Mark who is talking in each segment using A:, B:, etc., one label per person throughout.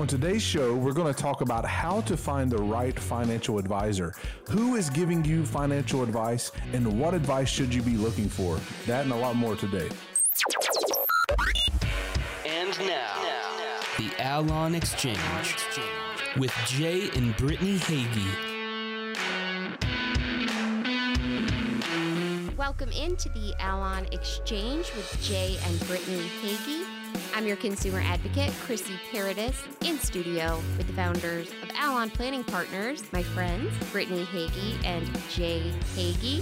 A: On today's show, we're going to talk about how to find the right financial advisor. Who is giving you financial advice and what advice should you be looking for? That and a lot more today.
B: And now, the Allon Exchange with Jay and Brittany Hagy.
C: Welcome into the Allon Exchange with Jay and Brittany Hagy. I'm your consumer advocate, Chrissy Paradis, in studio with the founders of Allon Planning Partners, my friends, Brittany Hagy and Jay Hagy.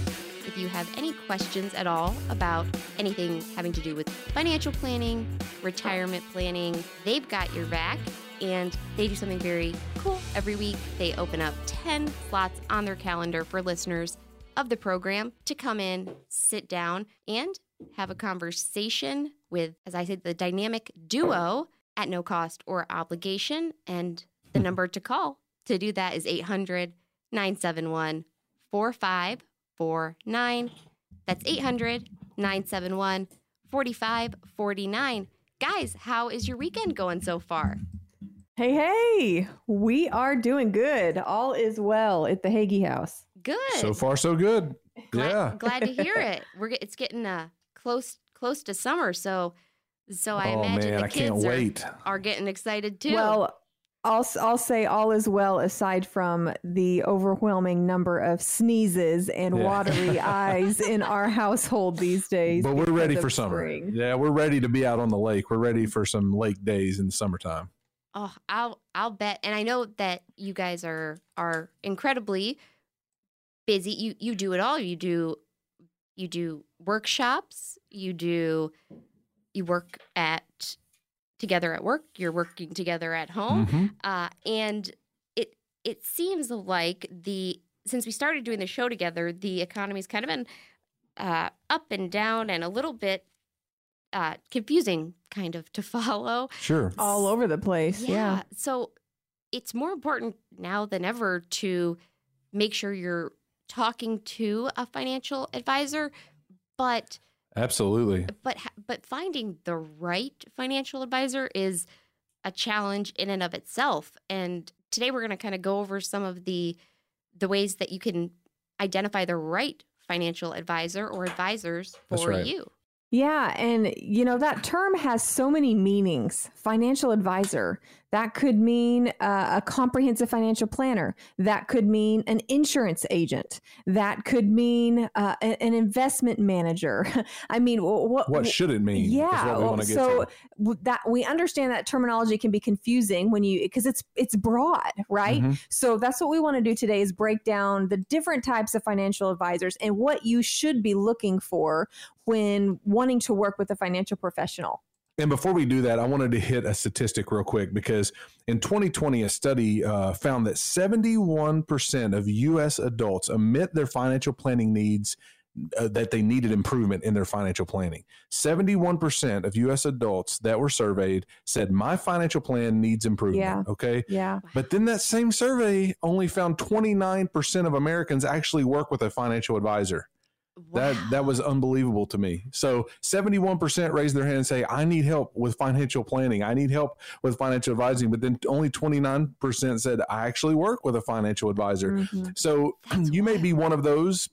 C: If you have any questions at all about anything having to do with financial planning, retirement planning, they've got your back. And they do something very cool every week. They open up 10 slots on their calendar for listeners of the program to come in, sit down, and have a conversation with, as I said, the dynamic duo at no cost or obligation. And the number to call to do that is 800 971 4549. That's 800 971 4549. Guys, how is your weekend going so far?
D: Hey, hey, we are doing good. All is well at the Hagy house.
C: Good.
A: So far, so good.
C: glad,
A: yeah.
C: glad to hear it. We're it's getting uh, close close to summer, so so I
A: oh,
C: imagine
A: man,
C: the
A: I can't
C: kids are,
A: wait.
C: are getting excited too.
D: Well, I'll I'll say all is well aside from the overwhelming number of sneezes and
A: Yeah.
D: watery eyes in our household these days.
A: But we're ready for summer.
D: spring.
A: Yeah, we're ready to be out on the lake. We're ready for some lake days in the summertime.
C: Oh, I'll I'll bet, and I know that you guys are are incredibly busy. You you do it all. You do you do workshops. You do you work at together at work. You're working together at home,
A: Mhm.
C: uh, and it it seems like the since we started doing the show together, the economy's kind of been uh, up and down and a little bit uh, confusing, kind of to follow.
A: Sure.
D: All over the place. Yeah.
C: So it's more important now than ever to make sure you're talking to a financial advisor, but
A: Absolutely.
C: but but finding the right financial advisor is a challenge in and of itself. And today we're going to kind of go over some of the the ways that you can identify the right financial advisor or advisors for
A: right.
C: you.
D: Yeah, and you know that term has so many meanings. Financial advisor. That could mean uh, a comprehensive financial planner. That could mean an insurance agent. That could mean uh, an investment manager. I mean, what
A: What should it mean?
D: Yeah, well,
A: get
D: so
A: to.
D: that we understand that terminology can be confusing when you because it's it's broad, right?
A: Mhm.
D: So that's what we want to do today is break down the different types of financial advisors and what you should be looking for when wanting to work with a financial professional.
A: And before we do that, I wanted to hit a statistic real quick because in 2020, a study uh, found that 71% of U.S. adults admit their financial planning needs. Uh, that they needed improvement in their financial planning. 71% of US adults that were surveyed said, My financial plan needs improvement.
D: Yeah.
A: Okay.
D: Yeah.
A: But then that same survey only found 29% of Americans actually work with a financial advisor. That that was unbelievable to me. So 71% raised their hand and say, I need help with financial planning. I need help with financial advising. But then only 29% said, I actually work with a financial advisor.
D: Mhm.
A: So
C: That's
A: you may be one of those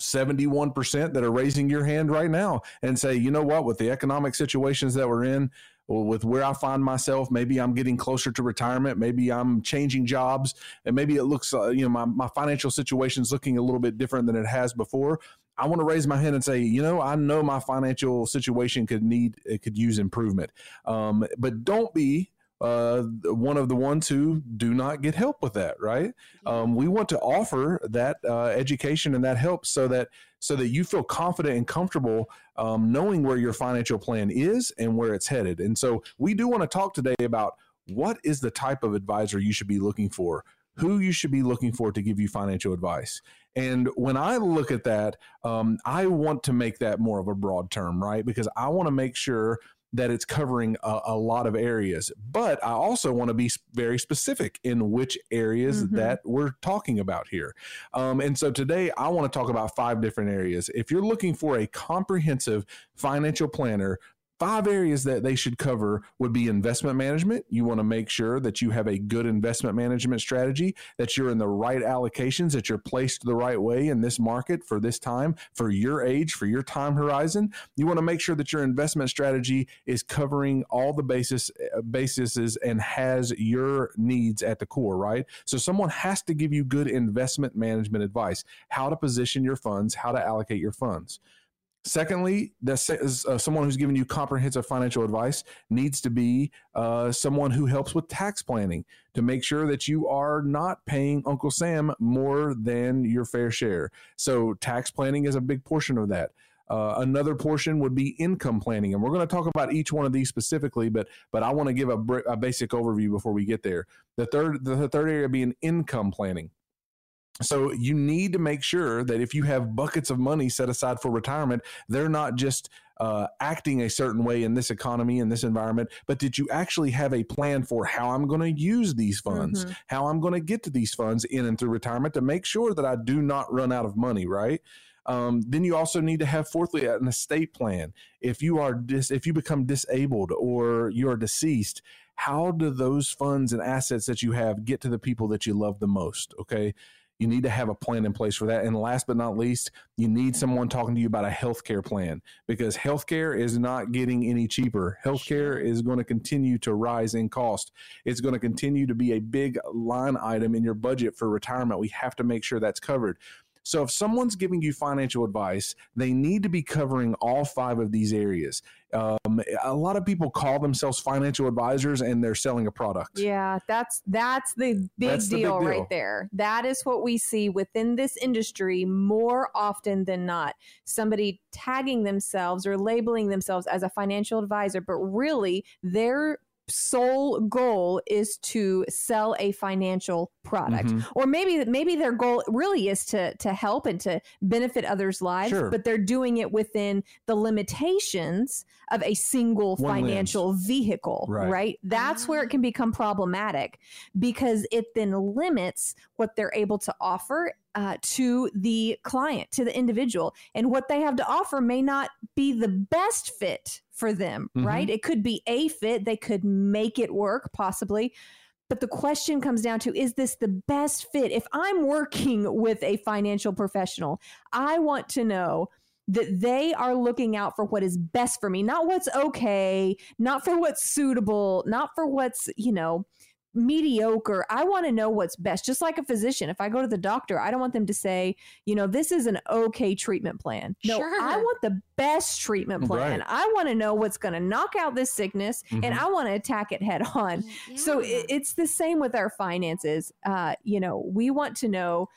A: 71% that are raising your hand right now and say, you know what, with the economic situations that we're in, with where I find myself, maybe I'm getting closer to retirement, maybe I'm changing jobs, and maybe it looks, uh, you know, my, my financial situation is looking a little bit different than it has before. I want to raise my hand and say, you know, I know my financial situation could need, it could use improvement. Um, but don't be uh, one of the ones who do not get help with that, right? Um, we want to offer that uh, education and that help so that so that you feel confident and comfortable um, knowing where your financial plan is and where it's headed. And so we do want to talk today about what is the type of advisor you should be looking for, who you should be looking for to give you financial advice. And when I look at that, um, I want to make that more of a broad term, right? Because I want to make sure that it's covering a, a lot of areas. But I also want to be very specific in which areas
D: Mhm.
A: that we're talking about here. Um, and so today I want to talk about five different areas. If you're looking for a comprehensive financial planner, five areas that they should cover would be investment management. You want to make sure that you have a good investment management strategy, that you're in the right allocations, that you're placed the right way in this market for this time, for your age, for your time horizon. You want to make sure that your investment strategy is covering all the basis uh, bases and has your needs at the core, right? So someone has to give you good investment management advice, how to position your funds, how to allocate your funds. Secondly, that uh, someone who's giving you comprehensive financial advice needs to be uh, someone who helps with tax planning to make sure that you are not paying Uncle Sam more than your fair share. So, tax planning is a big portion of that. Uh, another portion would be income planning, and we're going to talk about each one of these specifically. But but I want to give a, a basic overview before we get there. The third the third area being income planning. So you need to make sure that if you have buckets of money set aside for retirement, they're not just uh, acting a certain way in this economy in this environment, but did you actually have a plan for how I'm going to use these funds, mm-hmm. how I'm going to get to these funds in and through retirement to make sure that I do not run out of money, right? Um, then you also need to have fourthly an estate plan. If you are dis- if you become disabled or you are deceased, how do those funds and assets that you have get to the people that you love the most? Okay you need to have a plan in place for that. And last but not least, you need someone talking to you about a healthcare plan because healthcare is not getting any cheaper. Healthcare is going to continue to rise in cost. It's going to continue to be a big line item in your budget for retirement. We have to make sure that's covered. So if someone's giving you financial advice, they need to be covering all five of these areas. Um, a lot of people call themselves financial advisors and they're selling a product.
D: Yeah, that's that's the big, that's deal, the big deal right there. That is what we see within this industry more often than not. Somebody tagging themselves or labeling themselves as a financial advisor, but really they're sole goal is to sell a financial product mm-hmm. or maybe maybe their goal really is to to help and to benefit others lives sure. but they're doing it within the limitations of a single One financial lens. vehicle right. right that's where it can become problematic because it then limits what they're able to offer uh, to the client, to the individual. And what they have to offer may not be the best fit for them, mm-hmm. right? It could be a fit, they could make it work possibly. But the question comes down to is this the best fit? If I'm working with a financial professional, I want to know that they are looking out for what is best for me, not what's okay, not for what's suitable, not for what's, you know, mediocre. I want to know what's best. Just like a physician, if I go to the doctor, I don't want them to say, you know, this is an okay treatment plan. No, sure. I want the best treatment plan. Right. I want to know what's going to knock out this sickness mm-hmm. and I want to attack it head on. Yeah. So it, it's the same with our finances. Uh, you know, we want to know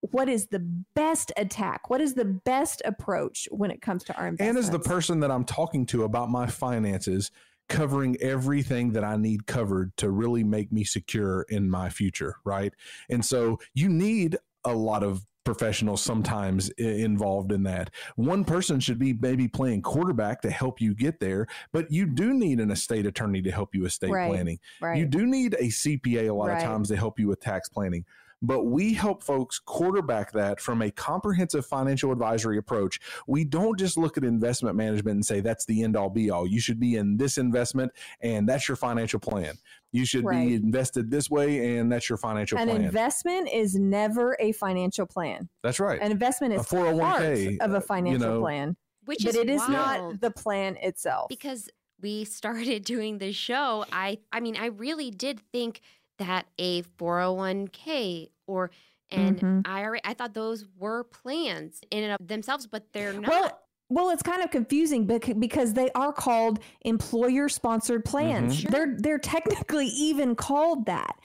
D: what is the best attack? What is the best approach when it comes to our investments?
A: And as the person that I'm talking to about my finances, covering everything that I need covered to really make me secure in my future, right? And so you need a lot of professionals sometimes involved in that. One person should be maybe playing quarterback to help you get there, but you do need an estate attorney to help you estate right, planning. Right. You do need a CPA a lot right. of times to help you with tax planning but we help folks quarterback that from a comprehensive financial advisory approach. We don't just look at investment management and say that's the end all be all. You should be in this investment and that's your financial plan. You should right. be invested this way and that's your financial
D: An
A: plan.
D: An investment is never a financial plan.
A: That's right.
D: An investment is a 401k of a uh, financial you know, plan. Which but is it is wild. not the plan itself.
C: Because we started doing this show, I I mean, I really did think that a 401k or an mm-hmm. IRA, I thought those were plans in and of themselves, but they're not.
D: Well, well, it's kind of confusing because they are called employer sponsored plans. Mm-hmm. They're they're technically even called that.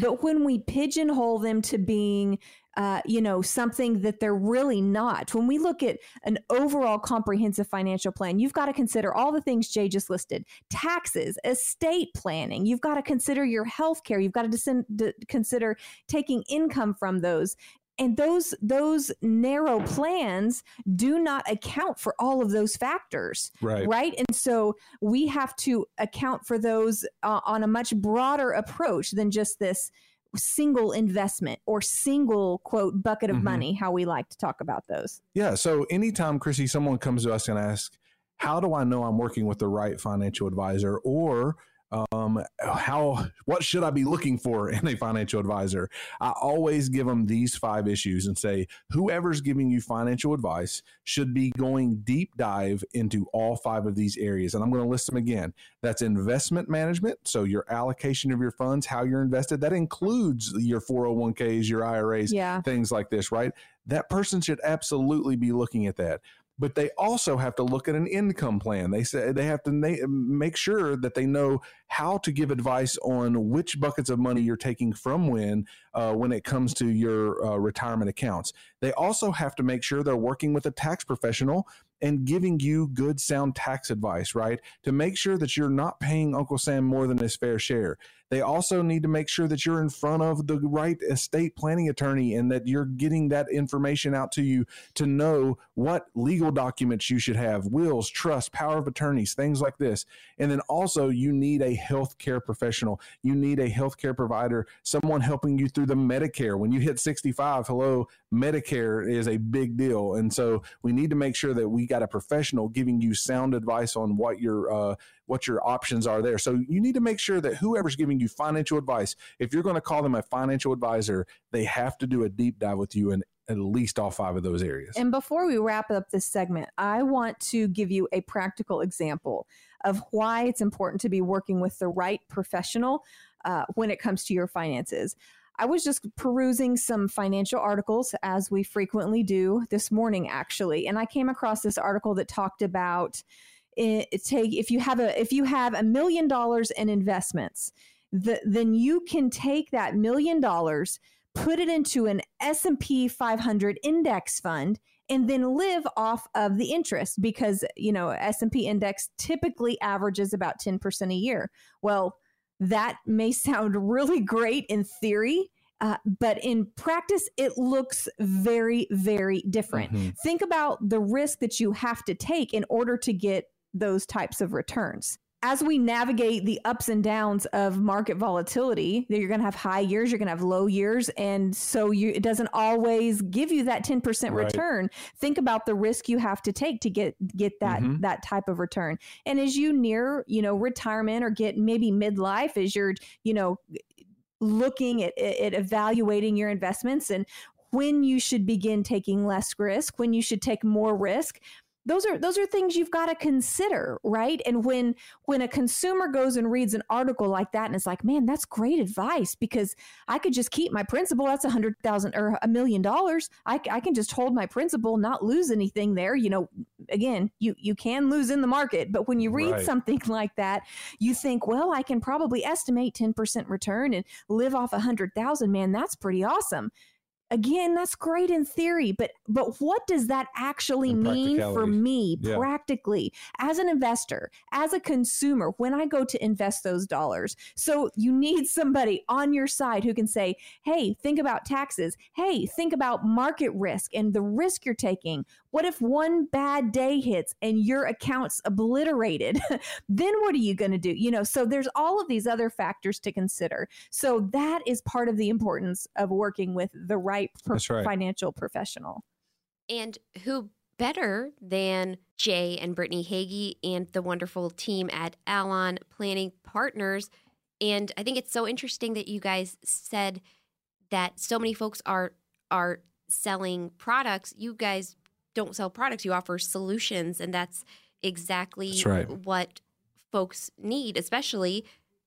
D: But when we pigeonhole them to being uh, you know, something that they're really not. When we look at an overall comprehensive financial plan, you've got to consider all the things Jay just listed taxes, estate planning. You've got to consider your health care. You've got to descend, d- consider taking income from those and those those narrow plans do not account for all of those factors
A: right
D: right and so we have to account for those uh, on a much broader approach than just this single investment or single quote bucket of mm-hmm. money, how we like to talk about those.
A: Yeah. So anytime, Chrissy, someone comes to us and asks, how do I know I'm working with the right financial advisor or um, how what should I be looking for in a financial advisor? I always give them these five issues and say whoever's giving you financial advice should be going deep dive into all five of these areas. And I'm going to list them again. That's investment management, so your allocation of your funds, how you're invested. That includes your 401ks, your IRAs,
D: yeah.
A: things like this, right? That person should absolutely be looking at that but they also have to look at an income plan. They say they have to na- make sure that they know how to give advice on which buckets of money you're taking from when uh, when it comes to your uh, retirement accounts. They also have to make sure they're working with a tax professional and giving you good sound tax advice, right? To make sure that you're not paying Uncle Sam more than his fair share. They also need to make sure that you're in front of the right estate planning attorney and that you're getting that information out to you to know what legal documents you should have wills, trust, power of attorneys, things like this. And then also, you need a healthcare professional. You need a healthcare provider, someone helping you through the Medicare. When you hit 65, hello, Medicare is a big deal. And so we need to make sure that we got a professional giving you sound advice on what your uh, what your options are there. So you need to make sure that whoever's giving you financial advice, if you're going to call them a financial advisor, they have to do a deep dive with you in at least all five of those areas.
D: And before we wrap up this segment, I want to give you a practical example of why it's important to be working with the right professional uh, when it comes to your finances. I was just perusing some financial articles, as we frequently do this morning, actually, and I came across this article that talked about it, take if you have a if you have a million dollars in investments, the, then you can take that million dollars, put it into an S&P 500 index fund and then live off of the interest because, you know, S&P index typically averages about 10% a year. Well, that may sound really great in theory, uh, but in practice, it looks very, very different. Mm-hmm. Think about the risk that you have to take in order to get those types of returns. As we navigate the ups and downs of market volatility, you're going to have high years, you're going to have low years, and so you, it doesn't always give you that 10% right. return. Think about the risk you have to take to get get that mm-hmm. that type of return. And as you near, you know, retirement or get maybe midlife, as you're, you know, looking at, at evaluating your investments and when you should begin taking less risk, when you should take more risk those are those are things you've got to consider right? And when when a consumer goes and reads an article like that and it's like man that's great advice because i could just keep my principal that's a hundred thousand or a million dollars. I, I can just hold my principal not lose anything there you know. Again you you can lose in the market but when you read right. something like that you think well i can probably estimate 10% return and live off a hundred thousand man that's pretty awesome again that's great in theory but but what does that actually mean for me yeah. practically? As an investor as a consumer when i go to invest those dollars so you need somebody on your side who can say hey think about taxes. Hey think about market risk and the risk you're taking what if one bad day hits and your account's obliterated? then what are you going to do? You know, so there's all of these other factors to consider. So that is part of the importance of working with the right, pro- right. financial professional.
C: And who better than Jay and Brittany Hagy and the wonderful team at Allon Planning Partners? And I think it's so interesting that you guys said that so many folks are are selling products. You guys don't sell products, you offer solutions. And that's exactly that's right. what folks need, especially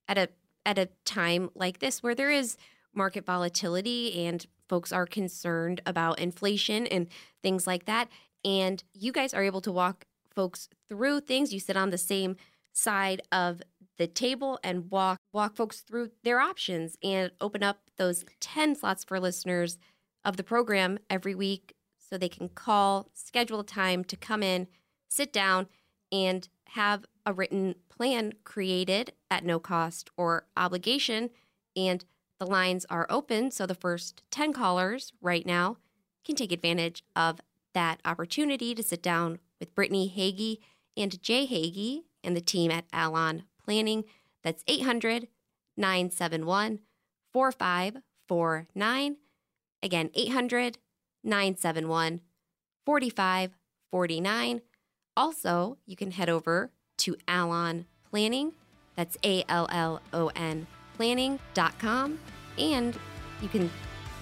C: at a at a time like this where there is market volatility and folks are concerned about inflation and things like that. And you guys are able to walk folks through things. You sit on the same side of the table and walk walk folks through their options and open up those 10 slots for listeners of the program every week so they can call, schedule a time to come in, sit down, and have a written plan created at no cost or obligation. And the lines are open. So the first 10 callers right now can take advantage of that opportunity to sit down with Brittany Hagy and Jay Hagy and the team at Allon Planning. That's 800 971 4549. Again, 800 971 4549. Also, you can head over to Allon Planning. That's A L L O N planning.com. And you can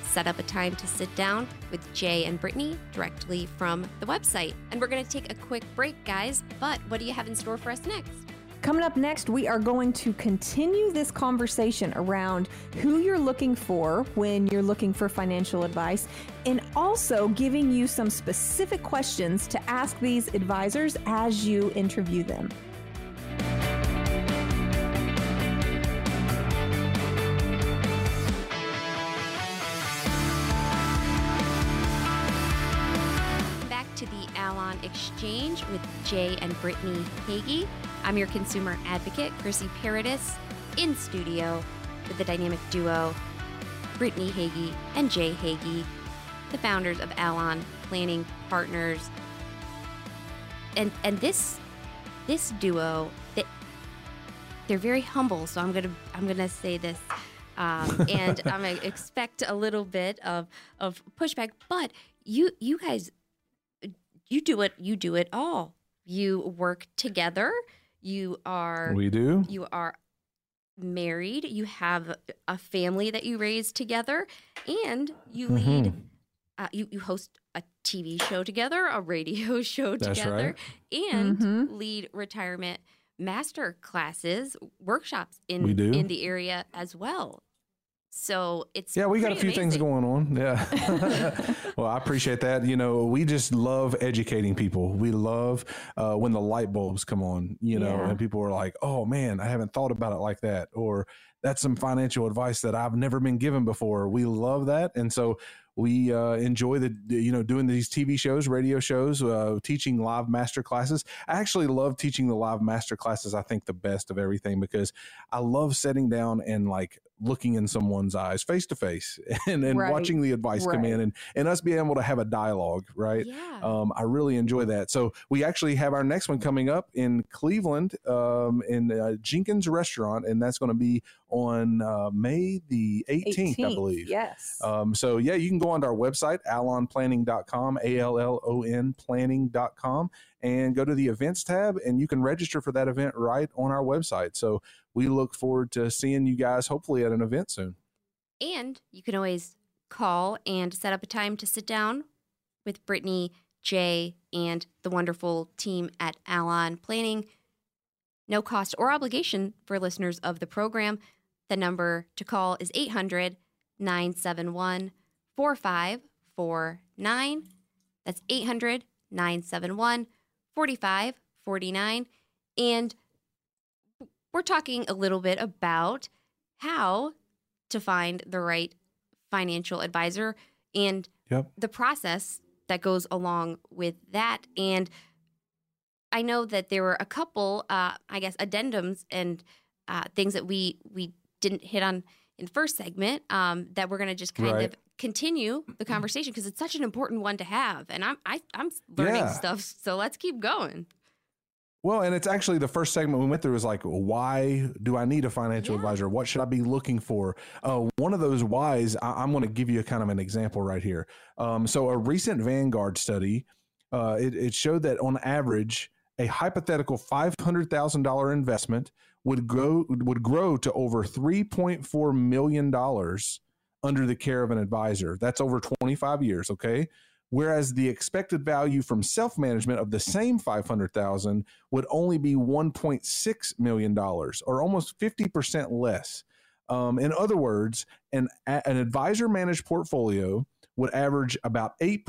C: set up a time to sit down with Jay and Brittany directly from the website. And we're going to take a quick break, guys. But what do you have in store for us next?
D: Coming up next, we are going to continue this conversation around who you're looking for when you're looking for financial advice and also giving you some specific questions to ask these advisors as you interview them.
C: Back to the Allon Exchange with Jay and Brittany Hagy. I'm your consumer advocate, Chrissy Paradis, in studio with the dynamic duo, Brittany Hagy and Jay Hagy, the founders of Allon Planning Partners. And and this this duo, that they're very humble. So I'm gonna I'm gonna say this, um, and I'm gonna expect a little bit of of pushback. But you you guys, you do it. You do it all. You work together. You are
A: We do.
C: you are married. You have a family that you raise together, and you lead.
A: Mhm.
C: Uh, you you host a TV show together, a radio show
A: That's
C: together, and
D: Mhm.
C: lead retirement master classes, workshops in
A: We do.
C: in the area as well. So it's
A: Yeah, we got a few
C: pretty
A: things going on. Yeah. well, I appreciate that. You know, we just love educating people. We love uh, when the light bulbs come on, you know,
D: Yeah.
A: and people are like, oh man, I haven't thought about it like that. Or that's some financial advice that I've never been given before. We love that. And so we uh, enjoy the, the- you know, doing these TV shows, radio shows, uh, teaching live master classes. I actually love teaching the live master classes. I think the best of everything because I love sitting down and like looking in someone's eyes face to face and, and
D: Right.
A: watching the advice come in and, and us being able to have a dialogue, right?
C: Yeah.
A: Um, I really enjoy that. So we actually have our next one coming up in Cleveland, um, in uh, Jenkins Restaurant, and that's going to be on uh, May the 18th, I believe.
D: Yes.
A: Um, so yeah, you can go onto our website, allonplanning.com, A-L-L-O-N planning.com, and go to the events tab and you can register for that event right on our website. So we look forward to seeing you guys hopefully at an event soon.
C: And you can always call and set up a time to sit down with Brittany, Jay, and the wonderful team at Allon Planning. No cost or obligation for listeners of the program. The number to call is 800 971 4549. That's 800 971 4549. And we're talking a little bit about how to find the right financial advisor and
A: Yep.
C: the process that goes along with that. And I know that there were a couple, uh, I guess, addendums and uh, things that we we didn't hit on in first segment um, that we're going to just kind
A: Right.
C: of continue the conversation because it's such an important one to have. And I'm I, I'm learning
A: Yeah.
C: stuff, so let's keep going.
A: Well, and it's actually the first segment we went through was like, why do I need a financial
C: Yeah.
A: advisor? What should I be looking for? Uh, one of those whys, I, I'm going to give you a kind of an example right here. Um, so, a recent Vanguard study, uh, it, it showed that on average, a hypothetical five hundred thousand dollar investment would grow would grow to over three point four million dollars under the care of an advisor. That's over twenty five years. Okay. Whereas the expected value from self management of the same 500,000 would only be 1.6 million dollars or almost 50% less. Um, in other words, an, an advisor managed portfolio would average about 8%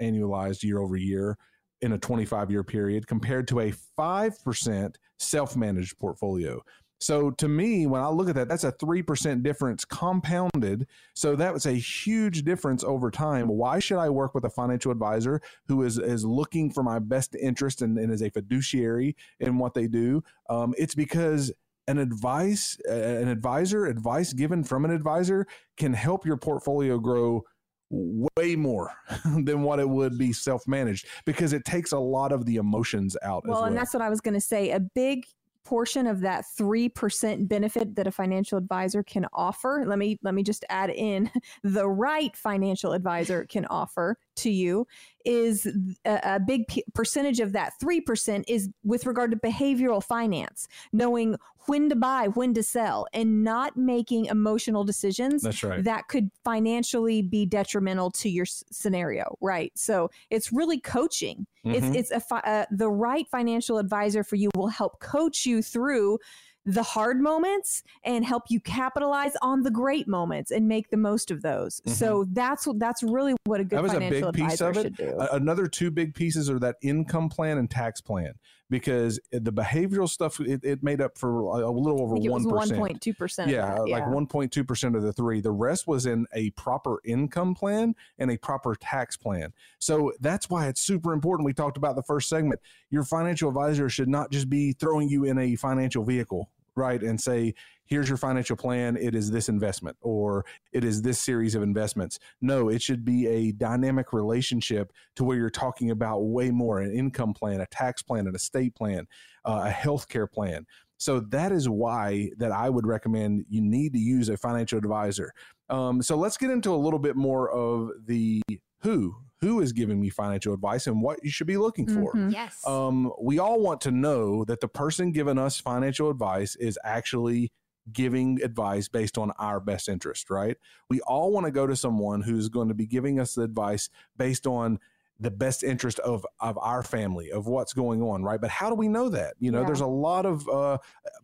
A: annualized year over year in a 25 year period compared to a 5% self managed portfolio. So to me, when I look at that, that's a 3% difference compounded. So that was a huge difference over time. Why should I work with a financial advisor who is, is looking for my best interest and, and is a fiduciary in what they do? Um, it's because an advice, an advisor, advice given from an advisor can help your portfolio grow way more than what it would be self-managed because it takes a lot of the emotions out as
D: well,
A: well.
D: and that's what I was going to say. A big portion of that 3% benefit that a financial advisor can offer let me let me just add in the right financial advisor can offer to you is a, a big p- percentage of that 3% is with regard to behavioral finance, knowing when to buy, when to sell, and not making emotional decisions
A: That's right.
D: that could financially be detrimental to your s- scenario, right? So it's really coaching.
A: Mhm.
D: It's it's a fi- uh, the right financial advisor for you will help coach you through the hard moments and help you capitalize on the great moments and make the most of those. So that's what that's really what a good
A: Mm-hmm. That was a
D: financial
A: big piece
D: advisor
A: of it.
D: should do.
A: Another two big pieces are that income plan and tax plan because the behavioral stuff it, it made up for a little over
D: think it was
A: one
D: one
A: percent.
D: point two percent.
A: Yeah, like 1.2% of the three. The rest was in a proper income plan and a proper tax plan. So that's why it's super important. We talked about the first segment. Your financial advisor should not just be throwing you in a financial vehicle, right? And say, here's your financial plan. It is this investment or it is this series of investments. No, it should be a dynamic relationship to where you're talking about way more an income plan, a tax plan, an estate plan, uh, a healthcare plan. So that is why that I would recommend you need to use a financial advisor. Um, so let's get into a little bit more of the who who is giving me financial advice and what you should be looking for.
D: Mhm.
C: Yes.
A: Um, we all want to know that the person giving us financial advice is actually giving advice based on our best interest, right? We all want to go to someone who's going to be giving us the advice based on the best interest of of our family of what's going on right but how do we know that you know
D: Yeah.
A: there's a lot of uh,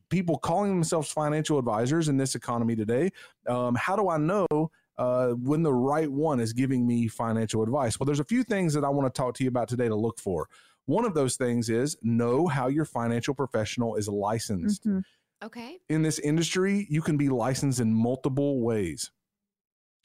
A: people calling themselves financial advisors in this economy today um, how do i know uh, when the right one is giving me financial advice well there's a few things that i want to talk to you about today to look for one of those things is know how your financial professional is licensed
D: Mhm.
C: okay.
A: in this industry, you can be licensed in multiple ways.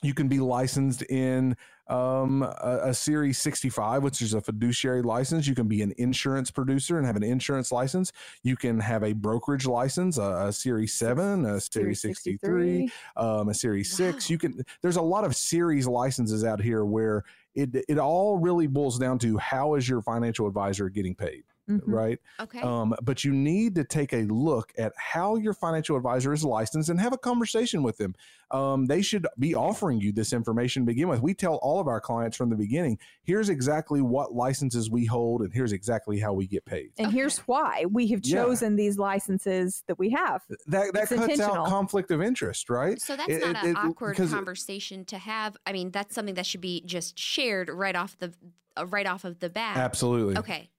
A: You can be licensed in um, a, a Series 65, which is a fiduciary license. You can be an insurance producer and have an insurance license. You can have a brokerage license, a, a Series 7, a Series 63, um, a Series Six.
C: Wow.
A: You can. There's a lot of series licenses out here where it it all really boils down to how is your financial advisor getting paid,
D: Mhm.
A: right?
C: Okay.
A: Um, but you need to take a look at how your financial advisor is licensed and have a conversation with them. Um, they should be offering you this information to begin with. We tell all of our clients from the beginning here's exactly what licenses we hold, and here's exactly how we get paid.
D: And
C: Okay.
D: here's why we have
A: Yeah.
D: chosen these licenses that we have.
A: That, that
D: It's
A: cuts out conflict of interest, right?
C: So that's
A: It-
C: not
A: it-
C: an
A: it-
C: awkward conversation to have. I mean, that's something that should be just shared right off the uh, right off of the bat.
A: Absolutely.
C: Okay.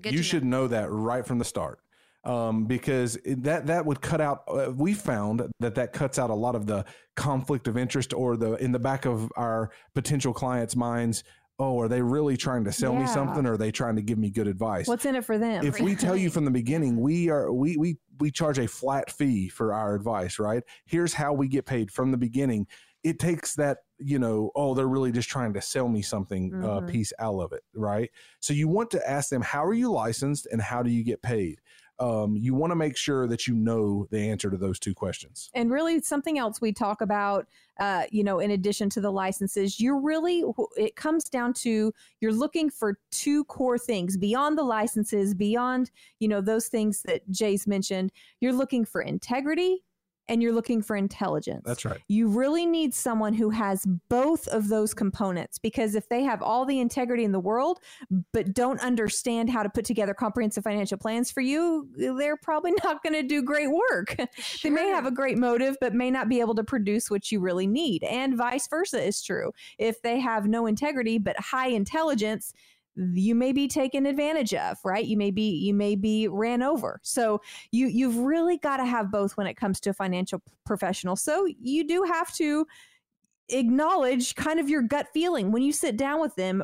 C: Good
A: you
C: to
A: should
C: know.
A: know. that right from the start um, because that that would cut out uh, we found that that cuts out a lot of the conflict of interest or the in the back of our potential clients minds oh are they really trying to sell me something or are they trying to give me good advice
D: What's in it for them?
A: if we tell you from the beginning we are we we we charge a flat fee for our advice right here's how we get paid from the beginning it takes that you know oh they're really just trying to sell me something uh,
D: Mhm.
A: piece out of it right? So you want to ask them how are you licensed and how do you get paid? Um, you want to make sure that you know the answer to those two questions.
D: And really something else we talk about uh, you know in addition to the licenses you're really it comes down to you're looking for two core things beyond the licenses beyond you know those things that jay's mentioned. You're looking for integrity and you're looking for intelligence.
A: That's right.
D: You really need someone who has both of those components because if they have all the integrity in the world but don't understand how to put together comprehensive financial plans for you they're probably not going to do great work. They may have a great motive but may not be able to produce what you really need and vice versa is true. If they have no integrity but high intelligence you may be taken advantage of right? You may be you may be ran over. So you you've really got to have both when it comes to a financial professional so you do have to acknowledge kind of your gut feeling. When you sit down with them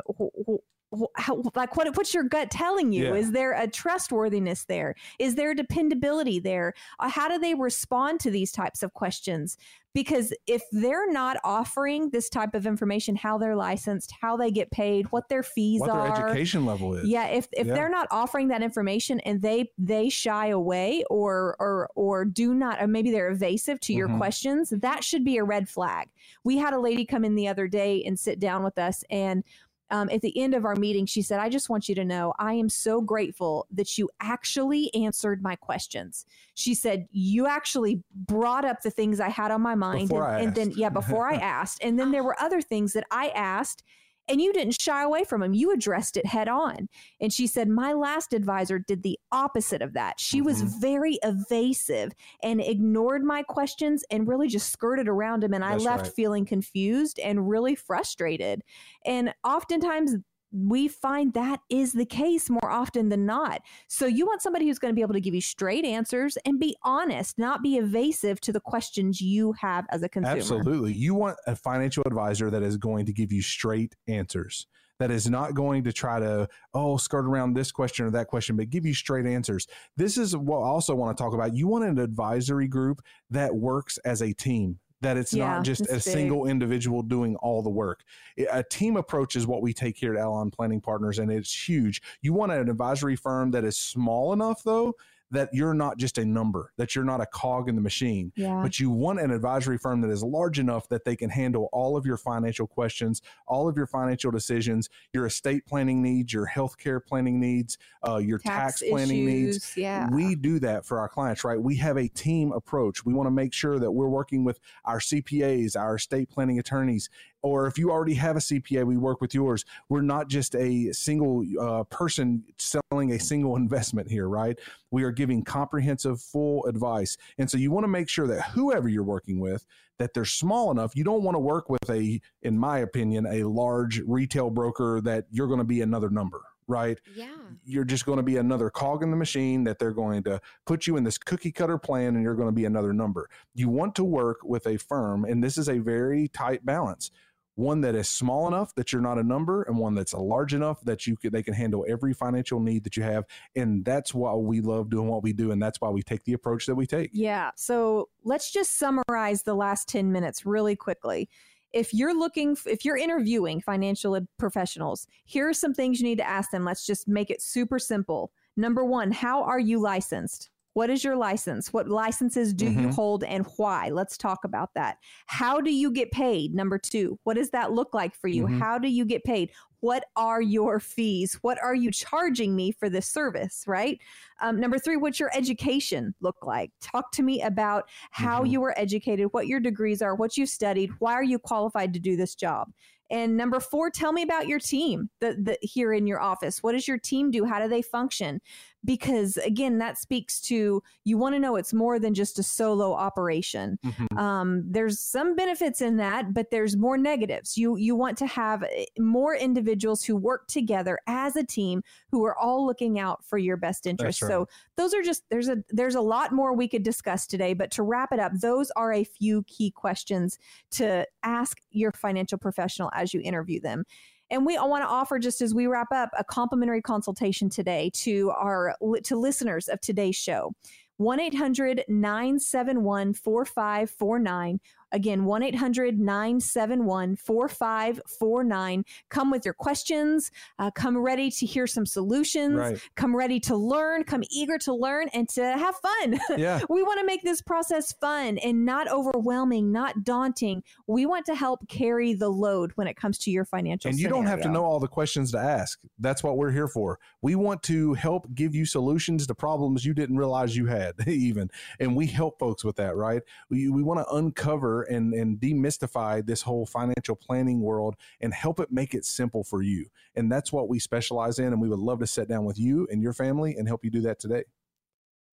D: how, like what what's your gut telling you?
A: Yeah.
D: is there a trustworthiness there? Is there dependability there? Uh, how do they respond to these types of questions because if they're not offering this type of information how they're licensed how they get paid what their fees are,
A: what their education level is
D: yeah, if if
A: Yeah.
D: they're not offering that information and they they shy away or or or do not or maybe they're evasive to your
A: Mhm.
D: questions, that should be a red flag. We had a lady come in the other day and sit down with us and um, at the end of our meeting, she said, I just want you to know I am so grateful that you actually answered my questions. She said, You actually brought up the things I had on my mind. And, and then, yeah, before I asked. And then there were other things that I asked and you didn't shy away from him. You addressed it head on. And she said, My last advisor did the opposite of that. She mm-hmm. was very evasive and ignored my questions and really just skirted around him. And That's I left right. feeling confused and really frustrated. And oftentimes, we find that is the case more often than not. So you want somebody who's going to be able to give you straight answers and be honest, not be evasive to the questions you have as a consumer.
A: Absolutely. You want a financial advisor that is going to give you straight answers. That is not going to try to, oh, skirt around this question or that question, but give you straight answers. This is what I also want to talk about. You want an advisory group that works as a team that it's yeah, not just a big. single individual doing all the work. A team approach is what we take here at Allon Planning Partners, and it's huge. You want an advisory firm that is small enough, though, that you're not just a number, that you're not a cog in the machine, yeah. but you want an advisory firm that is large enough that they can handle all of your financial questions, all of your financial decisions, your estate planning needs, your healthcare planning needs, uh, your tax, tax planning issues, needs.
D: Yeah.
A: We do that for our clients, right? We have a team approach. We want to make sure that we're working with our CPAs, our estate planning attorneys, or if you already have a CPA, we work with yours. We're not just a single uh, person selling a single investment here, right? We are giving comprehensive, full advice. And so you want to make sure that whoever you're working with, that they're small enough. You don't want to work with a, in my opinion, a large retail broker that you're going to be another number, right?
C: Yeah.
A: You're just going to be another cog in the machine that they're going to put you in this cookie cutter plan and you're going to be another number. You want to work with a firm, and this is a very tight balance one that is small enough that you're not a number and one that's large enough that you could they can handle every financial need that you have. And that's why we love doing what we do. And that's why we take the approach that we take.
D: Yeah. So let's just summarize the last 10 minutes really quickly. If you're looking if you're interviewing financial professionals here are some things you need to ask them. Let's just make it super simple. Number one how are you licensed what is your license? What licenses do mm-hmm. you hold and why? Let's talk about that. How do you get paid? Number two, what does that look like for you? Mm-hmm. How do you get paid? What are your fees? What are you charging me for this service? Right. Um, number three, what's your education look like? Talk to me about how mm-hmm. you were educated, what your degrees are, what you studied, why are you qualified to do this job? And number four, tell me about your team the, the, here in your office. What does your team do? How do they function? Because again, that speaks to you want to know it's more than just a solo operation. Mm-hmm. Um, there's some benefits in that, but there's more negatives. You you want to have eh, more individuals who work together as a team who are all looking out for your best interest. Right. So those are just there's a there's a lot more we could discuss today, but to wrap it up, those are a few key questions to ask your financial professional as you interview them. And we want to offer, just as we wrap up, a complimentary consultation today to our to listeners of today's show. 1 800 971 4549 Again, 1 800 971 4549. Come with your questions. Uh, come ready to hear some solutions. Right. Come ready to learn. Come eager to learn and to have fun.
A: Yeah.
D: we want to make this process fun and not overwhelming, not daunting. We want to help carry the load when it comes to your financial
A: And you
D: scenario.
A: don't have to know all the questions to ask. That's what we're here for. We want to help give you solutions to problems you didn't realize you had, even. And we help folks with that, right? We, we want to uncover and, and demystify this whole financial planning world and help it make it simple for you. And that's what we specialize in. And we would love to sit down with you and your family and help you do that today.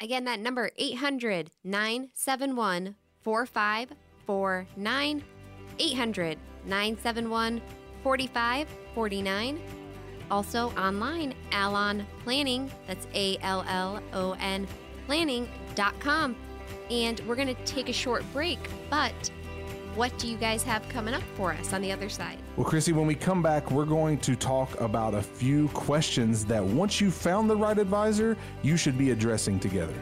C: Again, that number 800 971 4549. 800 971 4549. Also online, Allon Planning, that's A L L O N planning.com. And we're going to take a short break, but what do you guys have coming up for us on the other side?
A: Well, Chrissy, when we come back, we're going to talk about a few questions that once you've found the right advisor, you should be addressing together.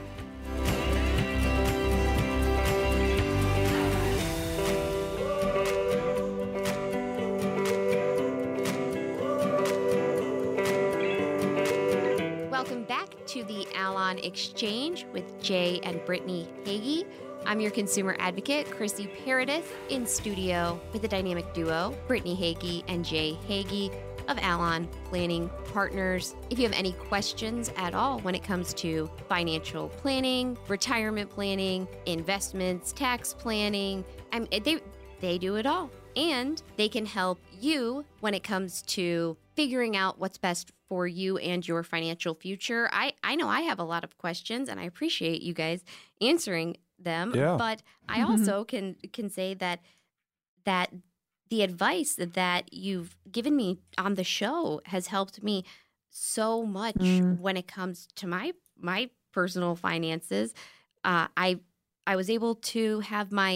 C: Allon Exchange with Jay and Brittany Hagy. I'm your consumer advocate, Chrissy Paradis, in studio with the dynamic duo, Brittany Hagy and Jay Hagy of Allon Planning Partners. If you have any questions at all when it comes to financial planning, retirement planning, investments, tax planning, I mean, they, they do it all. and they can help you when it comes to figuring out what's best for you and your financial future. I, I know I have a lot of questions and I appreciate you guys answering them.
A: Yeah.
C: But I also can can say that that the advice that you've given me on the show has helped me so much
D: Mm.
C: when it comes to my my personal finances. Uh, I I was able to have my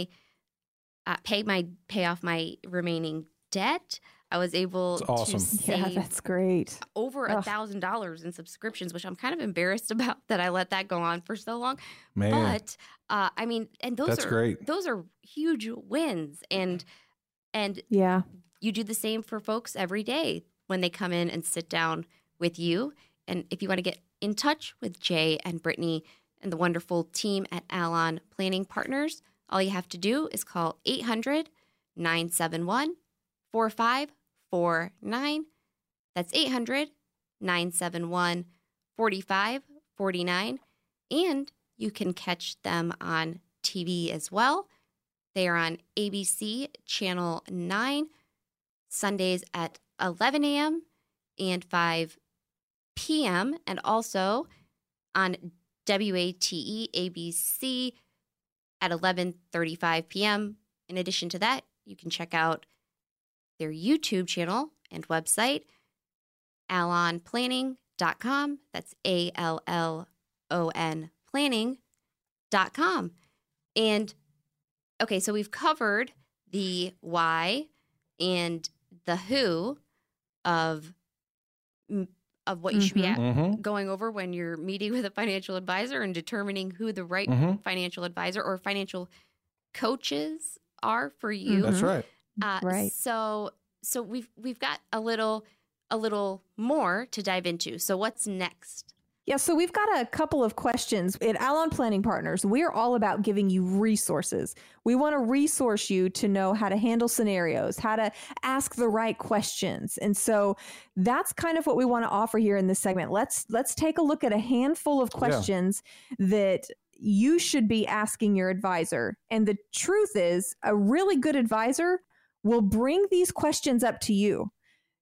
C: uh, pay my pay off my remaining debt. I was able
A: That's awesome.
C: to
D: Yeah,
C: save
D: that's great.
C: over a thousand dollars in subscriptions, which I'm kind of embarrassed about that I let that go on for so long.
A: Man,
C: But uh, I mean, and those
A: That's
C: are
A: great.
C: those are huge wins, and and
D: Yeah.
C: you do the same for folks every day when they come in and sit down with you. And if you want to get in touch with Jay and Brittany and the wonderful team at Allon Planning Partners, all you have to do is call 800 971 4549. That's 800 971 4549. And you can catch them on TV as well. They are on ABC Channel 9, Sundays at 11 a.m. and 5 p.m., and also on WATE ABC at 11:35 p.m. In addition to that, you can check out their YouTube channel and website, allonplanning.com. That's A L L O N planning.com. And okay, so we've covered the why and the who of of what you should be
D: Mhm.
C: at,
A: mm-hmm,
C: going over when you're meeting with a financial advisor and determining who the right
A: mm-hmm.
C: financial advisor or financial coaches are for you.
A: That's right.
C: Uh,
D: Right.
C: So so we've we've got a little a little more to dive into. So what's next?
D: Yeah, so we've got a couple of questions. At Allon Planning Partners, we're all about giving you resources. We want to resource you to know how to handle scenarios, how to ask the right questions. And so that's kind of what we want to offer here in this segment. Let's let's take a look at a handful of questions that you should be asking your advisor. And the truth is, a really good advisor will bring these questions up to you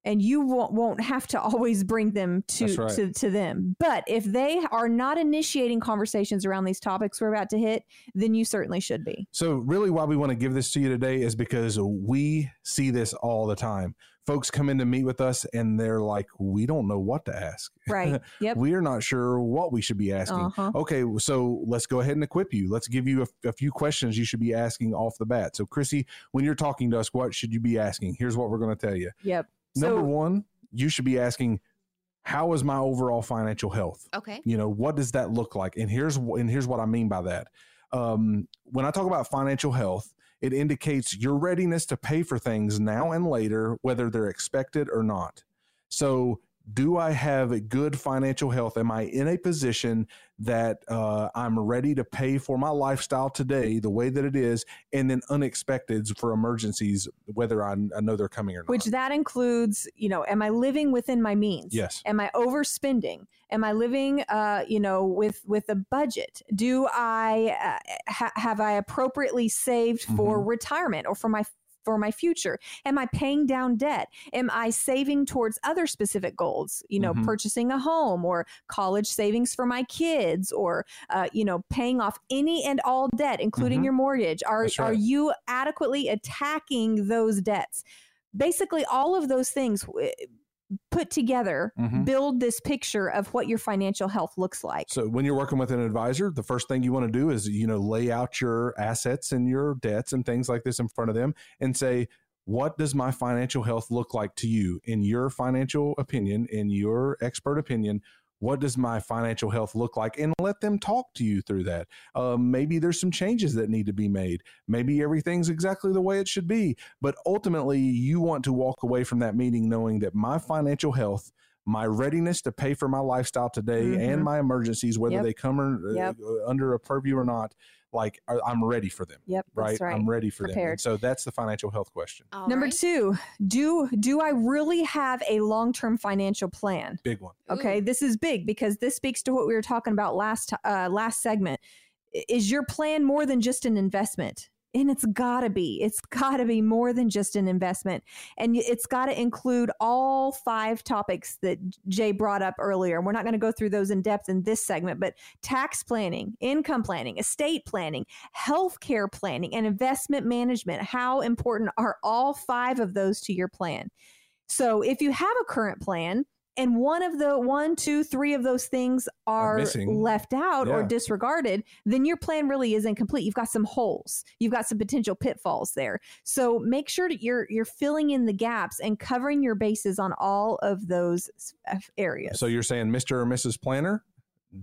D: and you won't, won't have to always bring them to,
A: right.
D: to to them but if they are not initiating conversations around these topics we're about to hit then you certainly should be
A: So, really, why we want to give this to you today is because we see this all the time. Folks come in to meet with us and they're like, we don't know what to ask.
D: right yep
A: we are not sure what we should be asking.
D: uh-huh
A: Okay, so let's go ahead and equip you. Let's give you a, a few questions you should be asking off the bat. So, Chrissy, when you're talking to us, what should you be asking? Here's what we're going to tell you.
D: yep
A: Number
D: so
A: one, you should be asking, how is my overall financial health?
C: Okay.
A: you know what does that look like and here's and here's what i mean by that um, when i talk about financial health it indicates your readiness to pay for things now and later whether they're expected or not. So do i have a good financial health? Am i in a position that uh, i'm ready to pay for my lifestyle today the way that it is and then unexpected for emergencies whether i, I know they're coming or not?
D: which that includes you know am i living within my means?
A: Yes.
D: Am i overspending? Am i living uh you know with with a budget? Do i uh, ha- have i appropriately saved for
A: Mm-hmm.
D: retirement or for my for my future? Am i paying down debt? Am i saving towards other specific goals? You know
A: Mhm.
D: purchasing a home or college savings for my kids or uh, you know paying off any and all debt including
A: Mhm.
D: your mortgage? Are
A: That's
D: are you adequately attacking those debts? Basically all of those things put together
A: Mhm.
D: build this picture of what your financial health looks like
A: So when you're working with an advisor, the first thing you want to do is you know lay out your assets and your debts and things like this in front of them and say what does my financial health look like to you in your financial opinion in your expert opinion what does my financial health look like and let them talk to you through that. Um, maybe there's some changes that need to be made. Maybe everything's exactly the way it should be. But ultimately you want to walk away from that meeting knowing that my financial health my readiness to pay for my lifestyle today
D: Mhm.
A: and my emergencies whether
D: Yep.
A: they come or,
D: Yep.
A: uh, under a purview or not like I- i'm ready for them
D: yep
A: right?
D: that's right
A: i'm ready for them and so that's the financial health question
C: All
D: number
C: right.
D: two do do i really have a long-term financial plan
A: big one
D: okay
C: Ooh.
D: this is big because this speaks to what we were talking about last uh, last segment is your plan more than just an investment and it's gotta be it's gotta be more than just an investment. And it's gotta include all five topics that jay brought up earlier. We're not going to go through those in depth in this segment but tax planning income planning estate planning healthcare planning and investment management. How important are all five of those to your plan? So if you have a current plan and one of the one, two, three of those things are left out yeah. or disregarded, then your plan really isn't complete. You've got some holes. You've got some potential pitfalls there. So make sure that you're you're filling in the gaps and covering your bases on all of those uh, areas.
A: So you're saying Mr. or Mrs. Planner,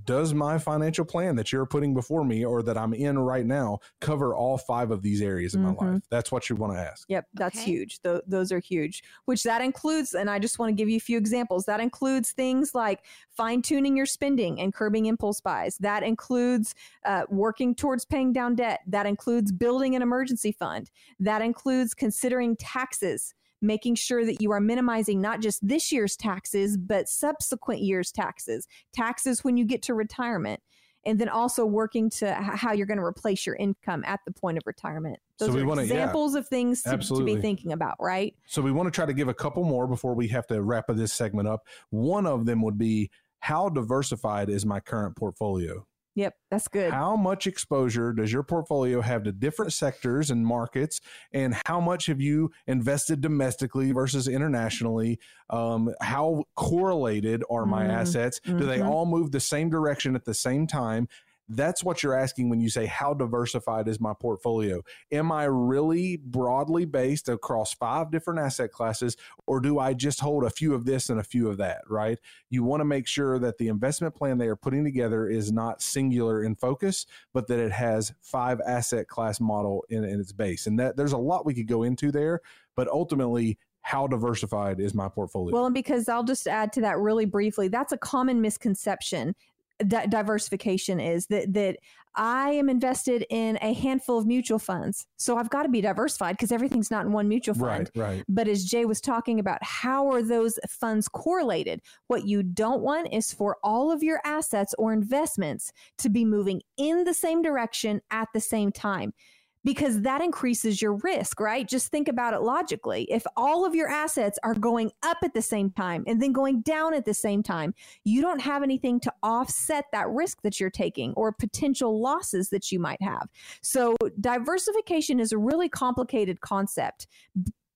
A: does my financial plan that you're putting before me or that I'm in right now cover all five of these areas in mm-hmm. my life? That's what you want to ask.
D: Yep, that's okay. huge. Th- those are huge, which that includes, and I just want to give you a few examples. That includes things like fine tuning your spending and curbing impulse buys. That includes uh, working towards paying down debt. That includes building an emergency fund. That includes considering taxes making sure that you are minimizing not just this year's taxes, but subsequent year's taxes, taxes when you get to retirement. And then also working to how you're going to replace your income at the point of retirement. Those so we are wanna, examples yeah, of things to, to, be thinking about, right?
A: So we want to try to give a couple more before we have to wrap this segment up. One of them would be how diversified is my current portfolio?
D: Yep, that's good.
A: How much exposure does your portfolio have to different sectors and markets, and how much have you invested domestically versus internationally? Um, how correlated are my mm-hmm. assets? Do mm-hmm. they all move the same direction at the same time? That's what you're asking when you say, How diversified is my portfolio? Am I really broadly based across five different asset classes, or do I just hold a few of this and a few of that, right? You want to make sure that the investment plan they are putting together is not singular in focus, but that it has five asset class model in, in its base. And that there's a lot we could go into there, but ultimately, how diversified is my portfolio?
D: Well, and because I'll just add to that really briefly, that's a common misconception di- diversification is that that I am invested in a handful of mutual funds. So I've got to be diversified because everything's not in one mutual fund.
A: Right, right.
D: But as Jay was talking about, how are those funds correlated? What you don't want is for all of your assets or investments to be moving in the same direction at the same time because that increases your risk, right? Just think about it logically. If all of your assets are going up at the same time and then going down at the same time, you don't have anything to offset that risk that you're taking or potential losses that you might have. So, diversification is a really complicated concept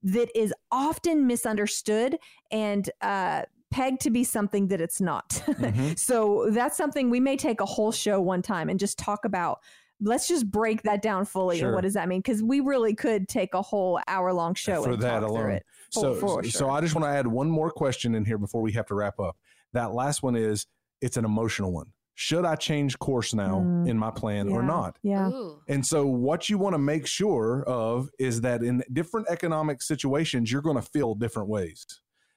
D: that is often misunderstood and uh, pegged to be something that it's not. Mm-hmm. so, that's something we may take a whole show one time and just talk about let's just break that down fully. Sure. what does that mean? Because we really could take a whole hour long show
A: for that alone. so, for, so I just want to add one more question in here before we have to wrap up. That last one is it's an emotional one. Should I change course now mm, in my plan
D: yeah,
A: or not?
D: Yeah.
C: Ooh.
A: And so, what you want to make sure of is that in different economic situations, you're going to feel different ways.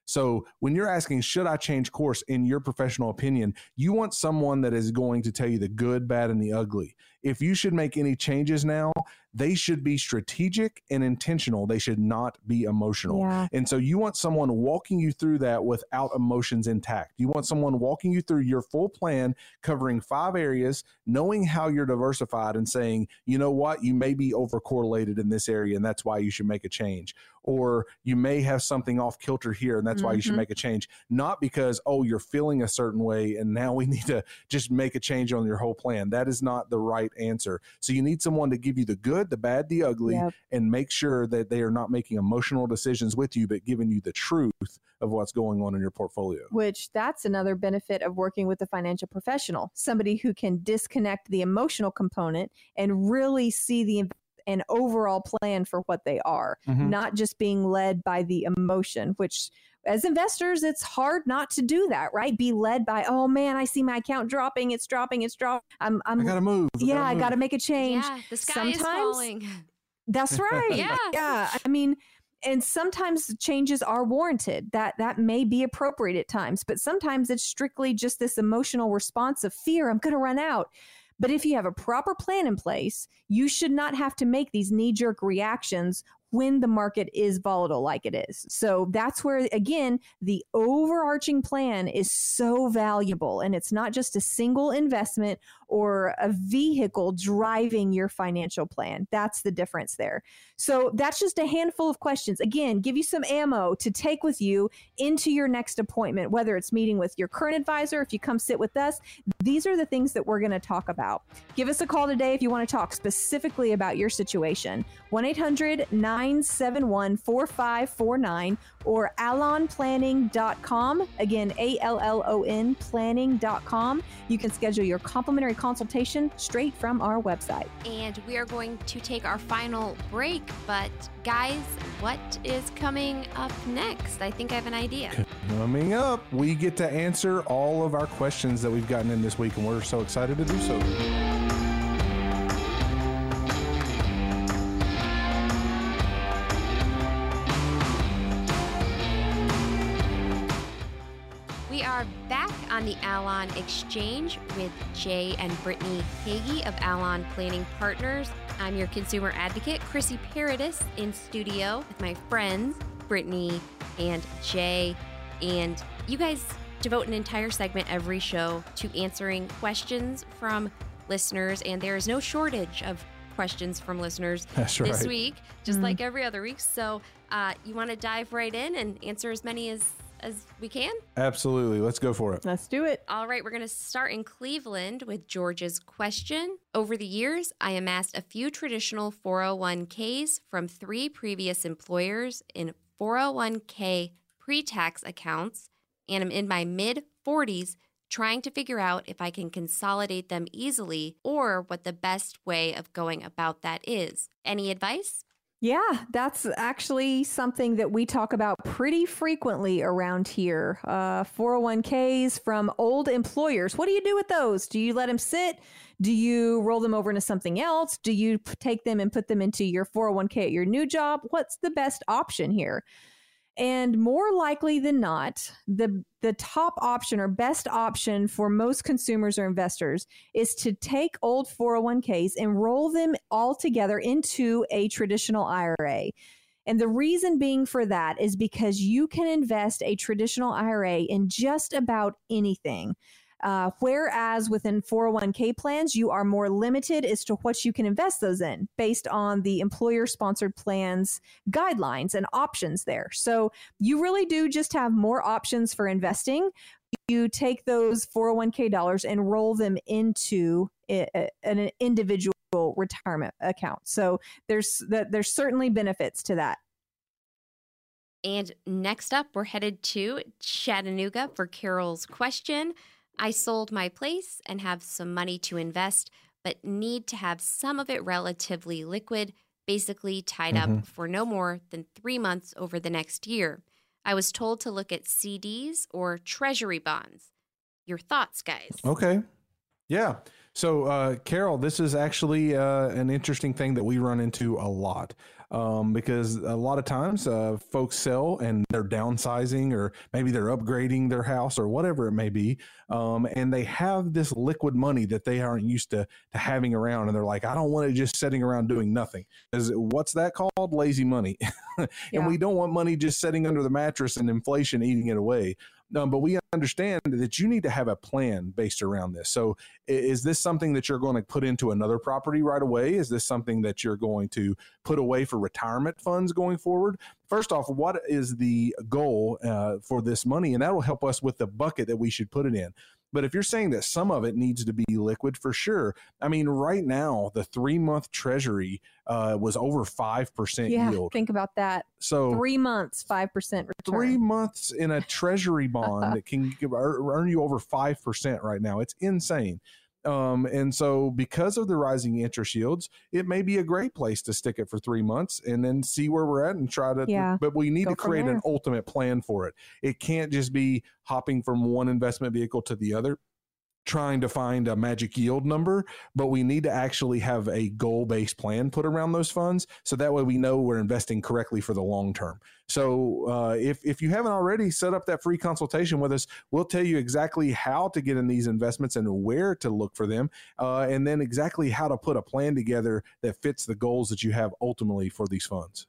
A: So when you're asking, should I change course in your professional opinion, you want someone that is going to tell you the good, bad, and the ugly. If you should make any changes now, they should be strategic and intentional. They should not be emotional.
D: Yeah.
A: And so you want someone walking you through that without emotions intact. You want someone walking you through your full plan, covering five areas, knowing how you're diversified and saying, you know what, you may be overcorrelated in this area and that's why you should make a change. Or you may have something off kilter here and that's mm-hmm. why you should mm-hmm. make a change. Not because, oh, you're feeling a certain way and now we need to just make a change on your whole plan. That is not the right answer. So you need someone to give you the good, the bad, the ugly, yep. and make sure that they are not making emotional decisions with you, but giving you the truth of what's going on in your portfolio.
D: Which that's another benefit of working with a financial professional, somebody who can disconnect the emotional component and really see the an overall plan for what they are, mm-hmm. not just being led by the emotion, which as investors, it's hard not to do that, right? Be led by, oh man, I see my account dropping, it's dropping, it's dropping. I'm, I'm
A: I gotta move.
D: I yeah,
A: gotta
D: move. I gotta make a change.
C: Yeah, the sky Sometimes, is falling.
D: That's right.
C: yeah,
D: yeah. I mean, and sometimes changes are warranted. That that may be appropriate at times, but sometimes it's strictly just this emotional response of fear. I'm going to run out. But if you have a proper plan in place, you should not have to make these knee jerk reactions when the market is volatile like it is. So that's where, again, the overarching plan is so valuable. And it's not just a single investment or a vehicle driving your financial plan. That's the difference there. So that's just a handful of questions. Again, give you some ammo to take with you into your next appointment, whether it's meeting with your current advisor, if you come sit with us. These are the things that we're going to talk about. Give us a call today if you want to talk specifically about your situation. 1 800 971 4549 or allonplanning.com. Again, A L L O N planning.com. You can schedule your complimentary consultation straight from our website.
C: And we are going to take our final break. But, guys, what is coming up next? I think I have an idea.
A: Coming up, we get to answer all of our questions that we've gotten in this week, and we're so excited to do so.
C: Are back on the Allon Exchange with Jay and Brittany Hagy of Allon Planning Partners. I'm your consumer advocate, Chrissy Paradis, in studio with my friends, Brittany and Jay. And you guys devote an entire segment every show to answering questions from listeners, and there is no shortage of questions from listeners
A: That's
C: this
A: right.
C: week, just like every other week. So uh, you want to dive right in and answer as many as as we can.
A: Absolutely. Let's go for it.
D: Let's do it.
C: All right, we're going to start in Cleveland with George's question. Over the years, I amassed a few traditional 401ks from three previous employers in 401k pre tax accounts, and I'm in my mid 40s trying to figure out if I can consolidate them easily or what the best way of going about that is. Any advice?
D: Yeah, that's actually something that we talk about pretty frequently around here. Uh, 401ks from old employers. What do you do with those? Do you let them sit? Do you roll them over into something else? Do you take them and put them into your 401k at your new job? What's the best option here? And more likely than not, the the top option or best option for most consumers or investors is to take old 401ks and roll them all together into a traditional IRA. And the reason being for that is because you can invest a traditional IRA in just about anything. Uh, whereas within 401k plans, you are more limited as to what you can invest those in based on the employer sponsored plans guidelines and options there. So you really do just have more options for investing. You take those 401k dollars and roll them into a- a- an individual retirement account. So there's there's certainly benefits to that.
C: And next up, we're headed to Chattanooga for Carol's question. I sold my place and have some money to invest, but need to have some of it relatively liquid, basically tied
A: Mhm.
C: up for no more than three months over the next year. I was told to look at CDs or treasury bonds. Your thoughts, guys?
A: Okay. Yeah. So, uh, Carol, this is actually uh, an interesting thing that we run into a lot um, because a lot of times uh, folks sell and they're downsizing or maybe they're upgrading their house or whatever it may be. Um, and they have this liquid money that they aren't used to, to having around. And they're like, I don't want it just sitting around doing nothing. Is what's that called? Lazy money. and
D: Yeah.
A: we don't want money just sitting under the mattress and inflation eating it away. Um, but we understand that you need to have a plan based around this. So, is this something that you're going to put into another property right away? Is this something that you're going to put away for retirement funds going forward? First off, what is the goal uh, for this money? And that will help us with the bucket that we should put it in. But if you're saying that some of it needs to be liquid for sure, I mean, right now, the three month treasury uh, was over 5%
D: Yeah,
A: yield.
D: think about that.
A: So,
D: Three months, five percent return.
A: three months in a treasury bond that can earn you over 5% right now. It's insane. Um, and so, because of the rising interest yields, it may be a great place to stick it for three months and then see where we're at and try to.
D: Yeah,
A: but we need to create an ultimate plan for it. It can't just be hopping from one investment vehicle to the other trying to find a magic yield number, but we need to actually have a goal based plan put around those funds. So that way we know we're investing correctly for the long term. So uh, if, if you haven't already set up that free consultation with us, we'll tell you exactly how to get in these investments and where to look for them, uh, and then exactly how to put a plan together that fits the goals that you have ultimately for these funds.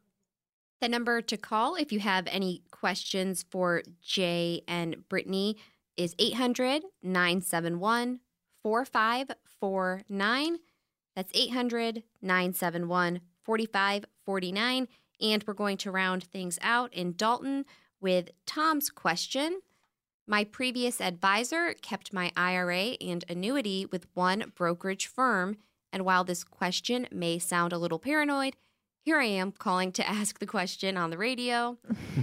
C: The number to call if you have any questions for Jay and Brittany is 800 971 4549. That's 800 971 4549. And we're going to round things out in Dalton with Tom's question. My previous advisor kept my IRA and annuity with one brokerage firm. And while this question may sound a little paranoid, here I am calling to ask the question on the radio.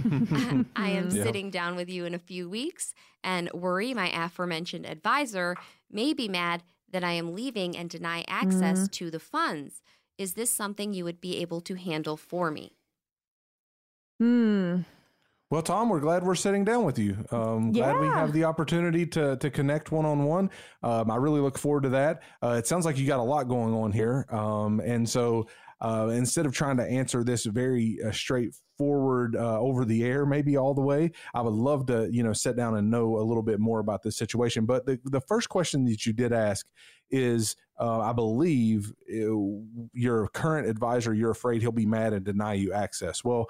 C: I am
A: Yeah.
C: sitting down with you in a few weeks and worry my aforementioned advisor may be mad that I am leaving and deny access to the funds. Is this something you would be able to handle for me?
D: Hmm.
A: Well, Tom, we're glad we're sitting down with you. Um, Glad we have the opportunity to to connect one on one. Um, I really look forward to that. Uh, it sounds like you got a lot going on here, um, and so uh, instead of trying to answer this very uh, straightforward uh, over the air, maybe all the way, I would love to you know sit down and know a little bit more about this situation. But the the first question that you did ask is, uh, I believe uh, your current advisor, you're afraid he'll be mad and deny you access. Well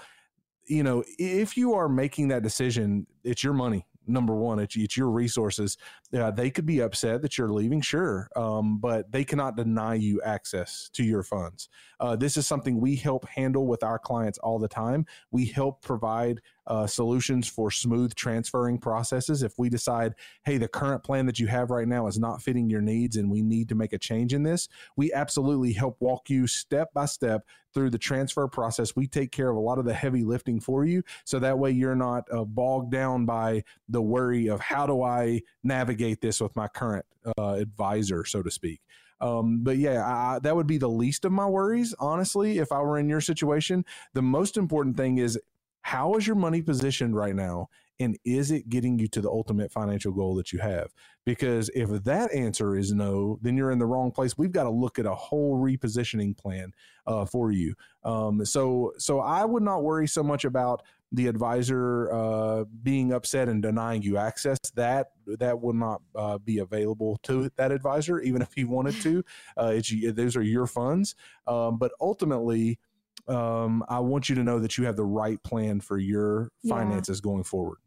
A: you know, if you are making that decision, it's your money. Number one, it's, it's your resources. Uh, they could be upset that you're leaving, sure, um, but they cannot deny you access to your funds. Uh, this is something we help handle with our clients all the time. We help provide uh, solutions for smooth transferring processes. If we decide, hey, the current plan that you have right now is not fitting your needs and we need to make a change in this, we absolutely help walk you step by step through the transfer process. We take care of a lot of the heavy lifting for you. So that way you're not uh, bogged down by the worry of how do I navigate this with my current uh, advisor, so to speak. Um, but yeah, I, that would be the least of my worries, honestly, if I were in your situation. The most important thing is how is your money positioned right now? And is it getting you to the ultimate financial goal that you have? Because if that answer is no, then you're in the wrong place. We've got to look at a whole repositioning plan uh, for you. Um, so, so I would not worry so much about the advisor uh, being upset and denying you access. That that will not uh, be available to that advisor, even if he wanted to. Uh, it's those are your funds, um, but ultimately. Um, I want you to know that you have the right plan for your
D: Yeah.
A: finances going forward.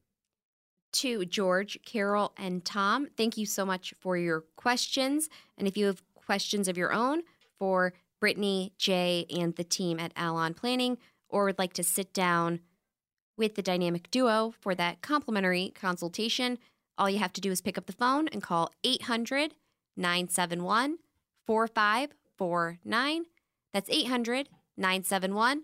C: To George, Carol, and Tom. Thank you so much for your questions. And if you have questions of your own for Brittany, Jay, and the team at Allon Planning, or would like to sit down with the dynamic duo for that complimentary consultation, all you have to do is pick up the phone and call 800 971 4549. That's 800 971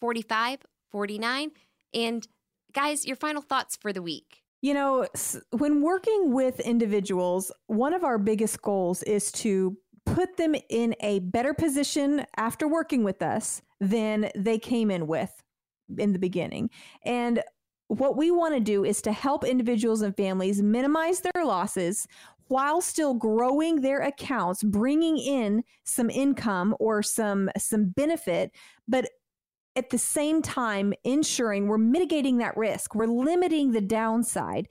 C: 4549. And guys, your final thoughts for the week.
D: You know, when working with individuals, one of our biggest goals is to put them in a better position after working with us than they came in with in the beginning. And what we want to do is to help individuals and families minimize their losses while still growing their accounts, bringing in some income or some some benefit, but at the same time ensuring we're mitigating that risk, we're limiting the downside.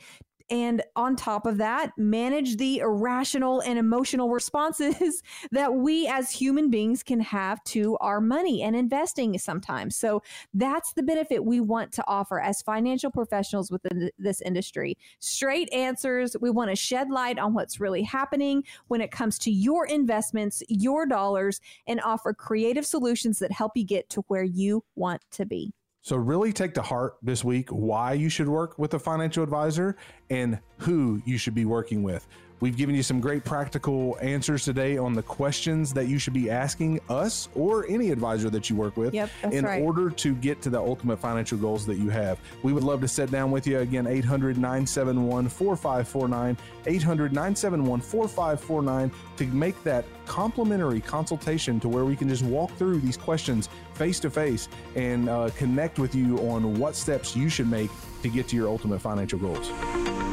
D: And on top of that, manage the irrational and emotional responses that we as human beings can have to our money and investing sometimes. So that's the benefit we want to offer as financial professionals within this industry. Straight answers. We want to shed light on what's really happening when it comes to your investments, your dollars, and offer creative solutions that help you get to where you want to be.
A: So, really take to heart this week why you should work with a financial advisor and who you should be working with. We've given you some great practical answers today on the questions that you should be asking us or any advisor that you work with
D: Yep,
A: in
D: right.
A: order to get to the ultimate financial goals that you have. We would love to sit down with you again, 800 971 4549, 800 971 4549 to make that complimentary consultation to where we can just walk through these questions face to face and uh, connect with you on what steps you should make to get to your ultimate financial goals.